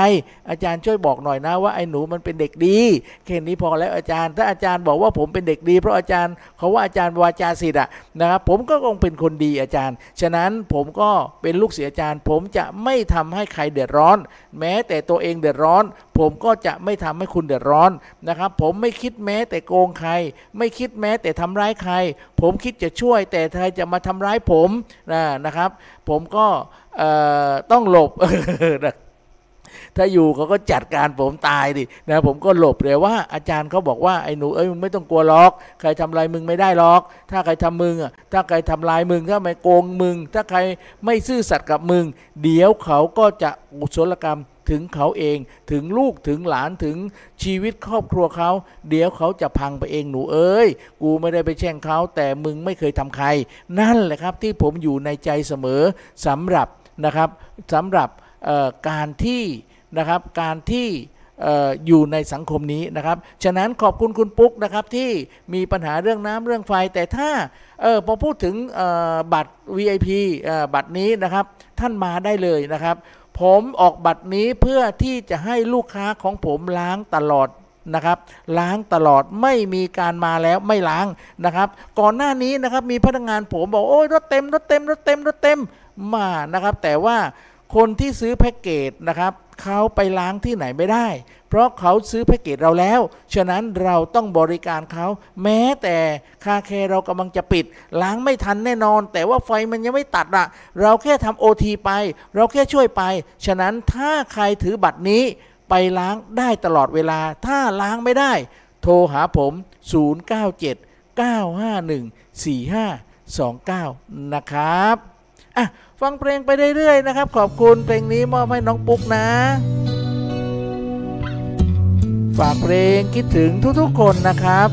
อาจารย์ช่วยบอกหน่อยนะว่าไอ้หนูมันเป็นเด็กดีแค่นี้พอแล้วอาจารย์ ถ้าอาจารย์บอกว่าผมเป็นเด็กดี เพราะอาจารย์เขาว่าอาจารย์วาจาศิษย์อะนะครับผมก็คงเป็นคนดีอาจารย์ ฉะนั้นผมก็เป็นลูกศิษย์อาจารย์ ผมจะไม่ทำให้ใครเดือดร้อน แม้แต่ตัวเองเดือดร้อน ผมก็จะไม่ทำให้คุณเดือดร้อนนะครับผมไม่คิดแม้แต่โกงใคร ไม่คิดแม้แต่ทำร้ายใคร ผมคิดจะช่วย แต่ใครจะมาทำร้ายผมนะนะครับ ผมก็ต้องหลบถ้าอยู่เขาก็จัดการผมตายดินะผมก็หลบเลยว่าอาจารย์เขาบอกว่าไอ้หนูเอ้ยมึงไม่ต้องกลัวหรอก ใครทำลายมึงไม่ได้หรอก ถ้าใครทำมึงอะถ้าใครทำลายมึงถ้าไม่โกงมึง ถ้าใครไม่ซื่อสัตย์กับมึง เดี๋ยวเขาก็จะอุศลกรรม ถึงเขาเอง ถึงลูกถึงหลานถึงชีวิตครอบครัวเขา เดี๋ยวเขาจะพังไปเองหนูเอ้ย กูไม่ได้ไปแช่งเขาแต่มึงไม่เคยทำใคร นั่นแหละครับที่ผมอยู่ในใจเสมอสำหรับนะครับสำหรับการที่นะครับการที่อยู่ในสังคมนี้นะครับ ฉะนั้นขอบคุณคุณปุ๊กนะครับที่มีปัญหาเรื่องน้ำเรื่องไฟ แต่ถ้าเออพอพูดถึงออบัตร VIP ออบัตรนี้นะครับ ท่านมาได้เลยนะครับ ผมออกบัตรนี้เพื่อที่จะให้ลูกค้าของผมล้างตลอดนะครับล้างตลอดไม่มีการมาแล้วไม่ล้างนะครับ ก่อนหน้านี้นะครับมีพนักงานผมบอกโอ้ยรถเต็มรถเต็มรถเต็มรถเต็มมานะครับ แต่ว่า คนที่ซื้อแพ็กเกจนะครับเขาไปล้างที่ไหนไม่ได้ เพราะเขาซื้อแพ็กเกจเราแล้ว ฉะนั้นเราต้องบริการเขา แม้แต่คาแคร์เรากำลังจะปิด ล้างไม่ทันแน่นอน แต่ว่าไฟมันยังไม่ตัดอะเราแค่ทำโอทีไป เราแค่ช่วยไป ฉะนั้นถ้าใครถือบัตรนี้ไปล้างได้ตลอดเวลา ถ้าล้างไม่ได้ โทรหาผม 097 951 4529 นะครับ อะฟังเพลงไปเรื่อยๆนะครับ ขอบคุณเพลงนี้มอบให้น้องปุ๊กนะ ฝากเพลงคิดถึงทุกๆคนนะครับ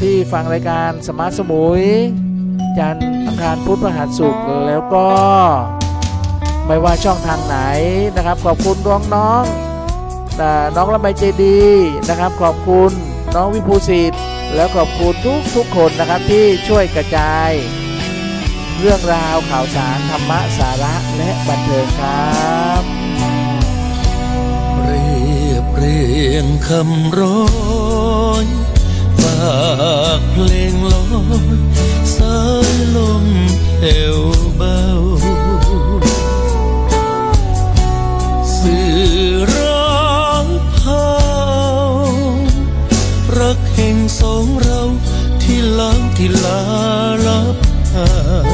ที่ฟังรายการสมาร์ทสมุย จันทร์อังคารพุธพฤหัสศุกร์แล้วก็ ไม่ว่าช่องทางไหนนะครับ ขอบคุณน้องน้องๆอ่น้องละไมใจดีนะครับ ขอบคุณน้องวิภูสิทธิ์แล้วขอบคุณทุกทุกคนนะครับที่ช่วยกระจาย เรื่องราวข่าวสารธรรมะสาระและบันเทิงครับเรียบเรียงคำร้อยฝากเพลงลอยสายลมแผ่วเบาสื่อรักเผารักแห่งสองเราที่ล้างที่ลาลับหา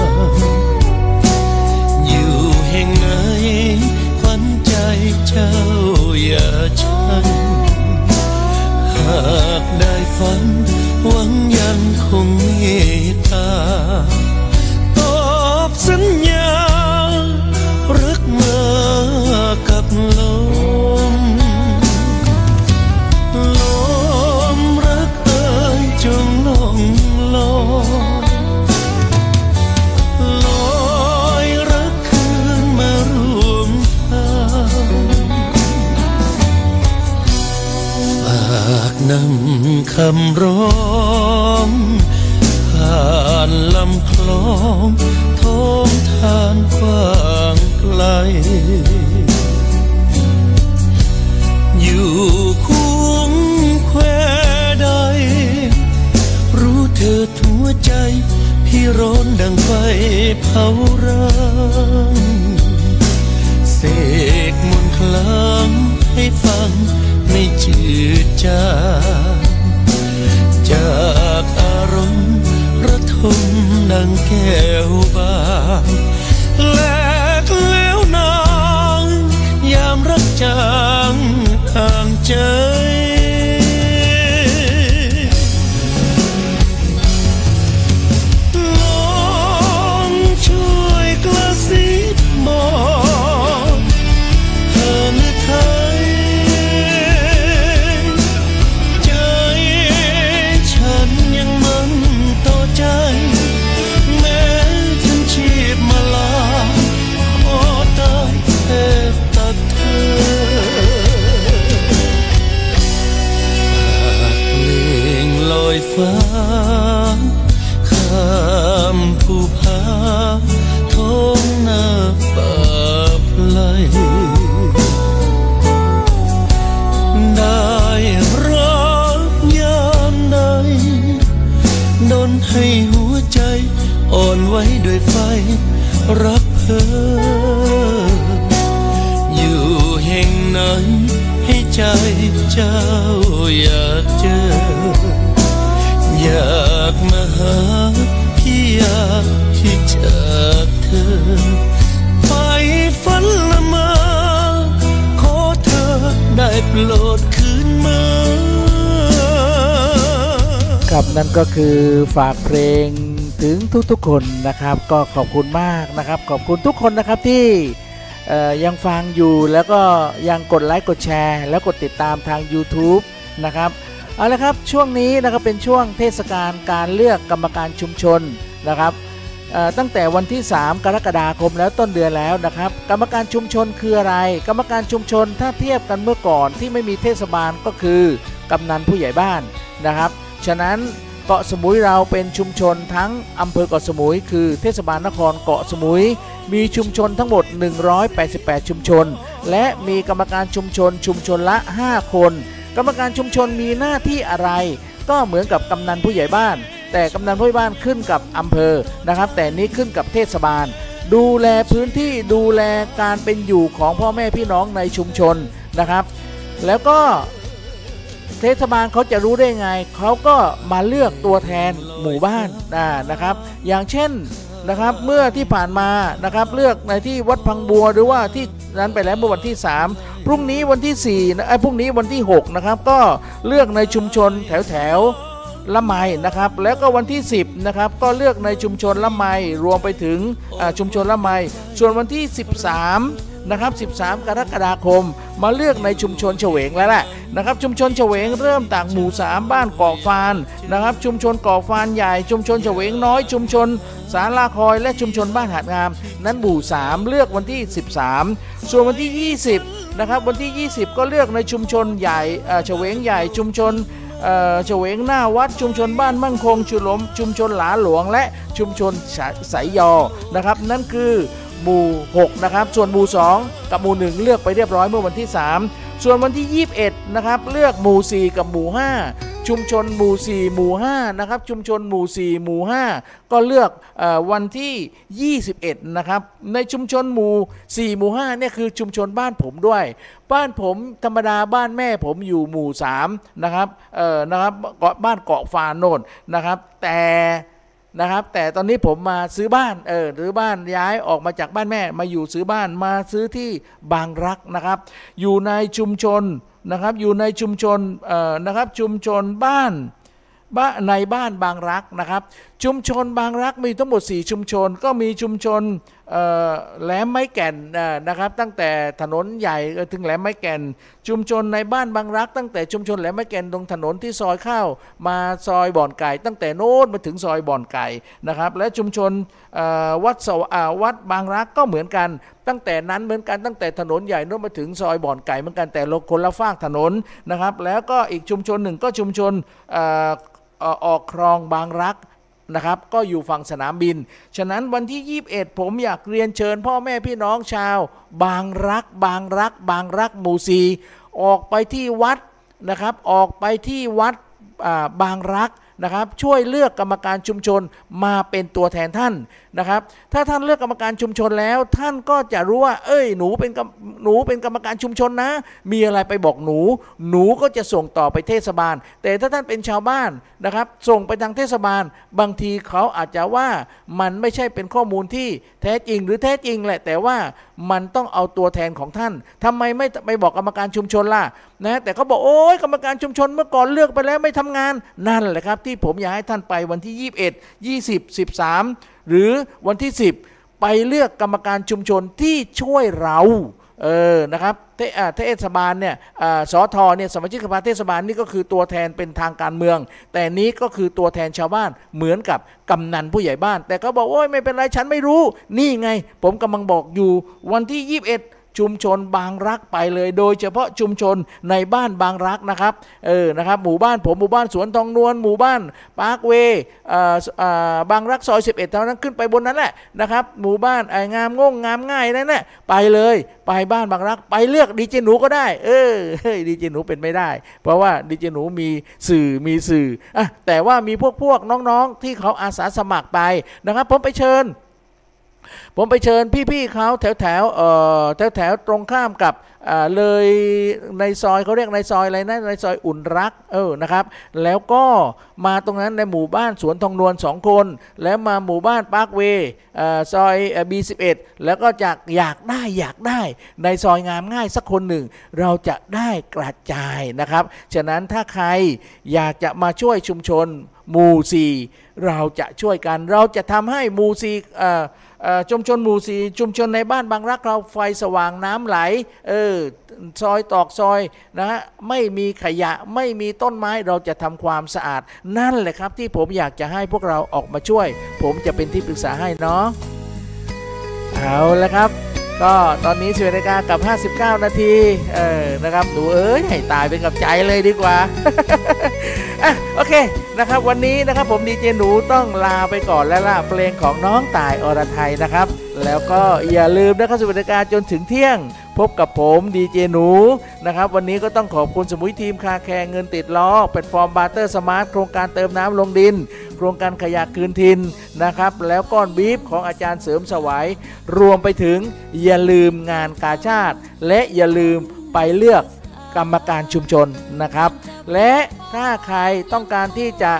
ทุกๆคนนะครับ ก็ขอบคุณมากนะครับ ขอบคุณทุกคนนะครับที่ยังฟังอยู่แล้วก็ยังกดไลค์กดแชร์ แล้วกดติดตามทาง YouTube นะครับเอาละครับช่วงนี้นะครับเป็นช่วงเทศกาลการเลือกกรรมการชุมชนนะครับตั้งแต่วันที่ 3 กรกฎาคมแล้วต้นเดือนแล้วนะครับ กรรมการชุมชนคืออะไร กรรมการชุมชนถ้าเทียบกันเมื่อก่อนที่ไม่มีเทศบาลก็คือกำนันผู้ใหญ่บ้านนะครับ ฉะนั้น เกาะสมุยเราเป็นชุมชนทั้งอำเภอเกาะสมุย คือเทศบาลนครเกาะสมุย มีชุมชนทั้งหมด 188 ชุมชน และมีกรรมการชุมชนชุมชนละ 5 คน กรรมการชุมชนมีหน้าที่อะไร ก็เหมือนกับกำนันผู้ใหญ่บ้าน แต่กำนันผู้ใหญ่บ้านขึ้นกับอำเภอนะครับ แต่นี้ขึ้นกับเทศบาล ดูแลพื้นที่ดูแลการเป็นอยู่ของพ่อแม่พี่น้องในชุมชนนะครับ แล้วก็ เทศบาลเขาจะรู้ได้ไง เขาก็มาเลือกตัวแทนหมู่บ้านนะนะครับ อย่างเช่นนะครับเมื่อที่ผ่านมานะครับเลือกในที่วัดพังบัวหรือว่าที่นั้นไปแล้วเมื่อวันที่ 3 พรุ่งนี้วันที่4นะไอ้พรุ่งนี้วันที่6นะครับก็เลือกในชุมชนแถวแถวละไมนะครับแล้วก็วันที่ 10นะครับก็เลือกในชุมชนละไมรวมไปถึงชุมชนละไมส่วนวันที่ 13 นะครับ 13 กรกฎาคม มาเลือกในชุมชนเฉวงแล้วแหละนะครับ ชุมชนเฉวงเริ่มจากหมู่ 3 บ้านเกาะฟานนะครับ ชุมชนเกาะฟานใหญ่ ชุมชนเฉวงน้อย ชุมชนสาลาคอยและชุมชนบ้านหาดงาม นั้นหมู่ 3 เลือกวันที่ 13 ส่วนวันที่ 20 นะครับ วันที่ 20 ก็เลือกในชุมชนใหญ่เฉวงใหญ่ ชุมชนเฉวงหน้าวัดชุมชนบ้านมั่นคง ชุลมชุมชนหลาหลวงและชุมชนสายยอนะครับ นั่นคือ หมู่ 6 นะครับ ส่วนหมู่ 2 กับหมู่ 1 เลือกไปเรียบร้อยเมื่อวันที่ 3 ส่วนวันที่ 21 นะครับ เลือกหมู่ 4 กับหมู่ 5 ชุมชนหมู่ 4 หมู่ 5 นะครับ ชุมชนหมู่ 4 หมู่ 5 ก็เลือกอวันที่ 21 นะครับ ในชุมชนหมู่ 4 หมู่ 5 เนี่ยคือชุมชนบ้านผมด้วย บ้านผมธรรมดาบ้านแม่ผมอยู่หมู่ 3 นะครับ เอ่อ นะครับ บ้านเกาะฟานโนนนะครับ แต่ นะครับ แต่ตอนนี้ผมมาซื้อบ้านเออหรือบ้านย้ายออกมาจากบ้านแม่ มาอยู่ซื้อบ้านมาซื้อที่บางรักนะครับ อยู่ในชุมชนนะครับ อยู่ในชุมชนเอ่อนะครับชุมชนบ้านบ้านในบ้านบางรักนะครับชุมชนบางรักมีทั้งหมด 4 ชุมชน ก็มีชุมชนแหลมไม้แก่นนะครับ ตั้งแต่ถนนใหญ่ถึงแหลมไม้แก่น ชุมชนในบ้านบางรัก ตั้งแต่ชุมชนแหลมไม้แก่นตรงถนนที่ซอยข้าวมาซอยบ่อนไก่ ตั้งแต่โน้นมาถึงซอยบ่อนไก่นะครับ และชุมชนวัดสวัดบางรักก็เหมือนกัน ตั้งแต่นั้นเหมือนกันตั้งแต่ถนนใหญ่โน้นมาถึงซอยบ่อนไก่เหมือนกันแต่คนละฝากถนนนะครับ แล้วก็อีกชุมชนหนึ่งก็ชุมชนออกคลองบางรัก นะครับก็อยู่ฝั่งสนามบิน ฉะนั้นวันที่ 21 ผมอยากเรียนเชิญพ่อแม่พี่น้องชาว บางรัก บางรัก บางรักหมู่ซีออกไปที่วัดนะครับ ออกไปที่วัดบางรัก นะครับ ช่วยเลือกกรรมการชุมชนมาเป็นตัวแทนท่านนะครับ ถ้าท่านเลือกกรรมการชุมชนแล้ว ท่านก็จะรู้ว่า เอ้ย หนูเป็นหนูเป็นกรรมการชุมชนนะ มีอะไรไปบอกหนู หนูก็จะส่งต่อไปเทศบาล แต่ถ้าท่านเป็นชาวบ้านนะครับ ส่งไปทางเทศบาล บางทีเขาอาจจะว่ามันไม่ใช่เป็นข้อมูลที่แท้จริงหรือแท้จริงแหละ แต่ว่ามันต้องเอาตัวแทนของท่านทำไมไม่ไม่บอกกรรมการชุมชนล่ะนะแต่เขาบอกโอ้ยกรรมการชุมชนเมื่อก่อนเลือกไปแล้วไม่ทำงานนั่นแหละครับที่ผมอยากให้ท่านไปวันที่ 21 20 13 หรือวันที่ 10 ไปเลือกกรรมการชุมชนที่ช่วยเราเออนะครับเทศบาลเนี่ยสอทอเนี่ยสมาชิกสภาเทศบาลนี่ก็คือตัวแทนเป็นทางการเมือง แต่นี้ก็คือตัวแทนชาวบ้านเหมือนกับกำนันผู้ใหญ่บ้าน แต่เขาบอกโอ้ยไม่เป็นไรฉันไม่รู้ นี่ไง ผมกำลังบอกอยู่วันที่ 21 ชุมชนบางรักไปเลย โดยเฉพาะชุมชนในบ้านบางรักนะครับเออนะครับหมู่บ้านผมหมู่บ้านสวนทองนวลหมู่บ้านปาร์คเวย์บางรักซอย 11เท่านั้นขึ้นไปบนนั้นแหละนะครับหมู่บ้านไอ้งามงงงามง่ายนั่นแหละไปเลยไปบ้านบางรักไปเลือกดีเจหนูก็ได้ เออเฮ้ยดีเจหนูเป็นไม่ได้ เพราะว่าดีเจหนูมีสื่อมีสื่ออะแต่ว่ามีพวกพวกน้องๆที่เขาอาสาสมัครไปนะครับผมไปเชิญ ผมไปเชิญพี่ๆเขาแถวแถวเอ่อแถวแถวตรงข้ามกับเลยในซอยเขาเรียกในซอยอะไรนะในซอยอุ่นรักเออนะครับ แล้วก็มาตรงนั้นในหมู่บ้านสวนทองนวลสองคน แล้วมาหมู่บ้านปาร์คเวย์ซอยบีสิบเอ็ดแล้วก็จากอยากได้อยากได้ ในซอยงามง่ายสักคนหนึ่ง เราจะได้กระจายนะครับ ฉะนั้นถ้าใครอยากจะมาช่วยชุมชนหมู่สี่เราจะช่วยกัน เราจะทำให้หมู่สี่ ชุมชนหมู่สีชุมชนในบ้านบางรักเราไฟสว่างน้ำไหลเออซอยตอกซอยนะฮะไม่มีขยะไม่มีต้นไม้เราจะทำความสะอาด นั่นแหละครับที่ผมอยากจะให้พวกเราออกมาช่วย ผมจะเป็นที่ปรึกษาให้เนาะเอาละครับ ก็ตอนนี้สิบนาฬิกากับ 59 นาทีเออนะครับหนูเอ้ยให้ตายเป็นกับใจเลยดีกว่าอะโอเคนะครับ วันนี้นะครับผมดีเจหนูต้องลาไปก่อนแล้วล่ะเพลงของน้องตายอรไทยนะครับ แล้วก็อย่าลืมนะครับสิบนาฬิกาจนถึงเที่ยง พบกับผมดีเจหนูนะครับวันนี้ก็ต้องขอบคุณสมุยทีมคาร์แคร์เงินติดล้อแพลตฟอร์ม Barter Smart โครงการเติมน้ำลงดิน โครงการขยะคืนทินนะครับแล้วก้อนบีฟของอาจารย์เสริมสวายรวมไปถึงอย่าลืมงานกาชาด และอย่าลืมไปเลือกกรรมการชุมชนนะครับ และถ้าใครต้องการที่จะ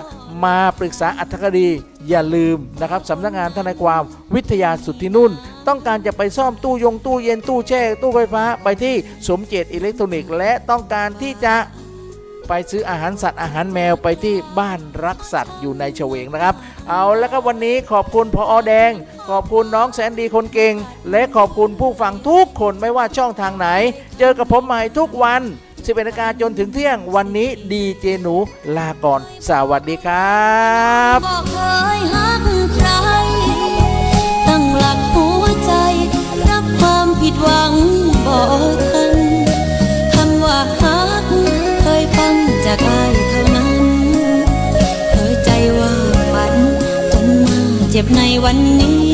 มาปรึกษาอรรถคดี อย่าลืมนะครับสำนักงานทนายความวิทยาสุทธินุ่น ต้องการจะไปซ่อมตู้ยงตู้เย็นตู้แช่ ตู้ไฟฟ้าไปที่สมเจตอิเล็กทรอนิกส์ และต้องการที่จะไปซื้ออาหารสัตว์อาหารแมวไปที่บ้านรักสัตว์อยู่ในเฉวงนะครับ เอาแล้วก็วันนี้ขอบคุณพออแดง ขอบคุณน้องแสนดีคนเก่ง และขอบคุณผู้ฟังทุกคนไม่ว่าช่องทางไหน เจอกับผมใหม่ทุกวัน 11นาฬิกาจนถึงเที่ยงวันนี้ดีเจหนูลาก่อน สวัสดีครับผิดหวังบอกทันคำว่าฮักเคยฟังจากใครเท่านั้นเคยใจว่าฝันจนมาเจ็บในวันนี้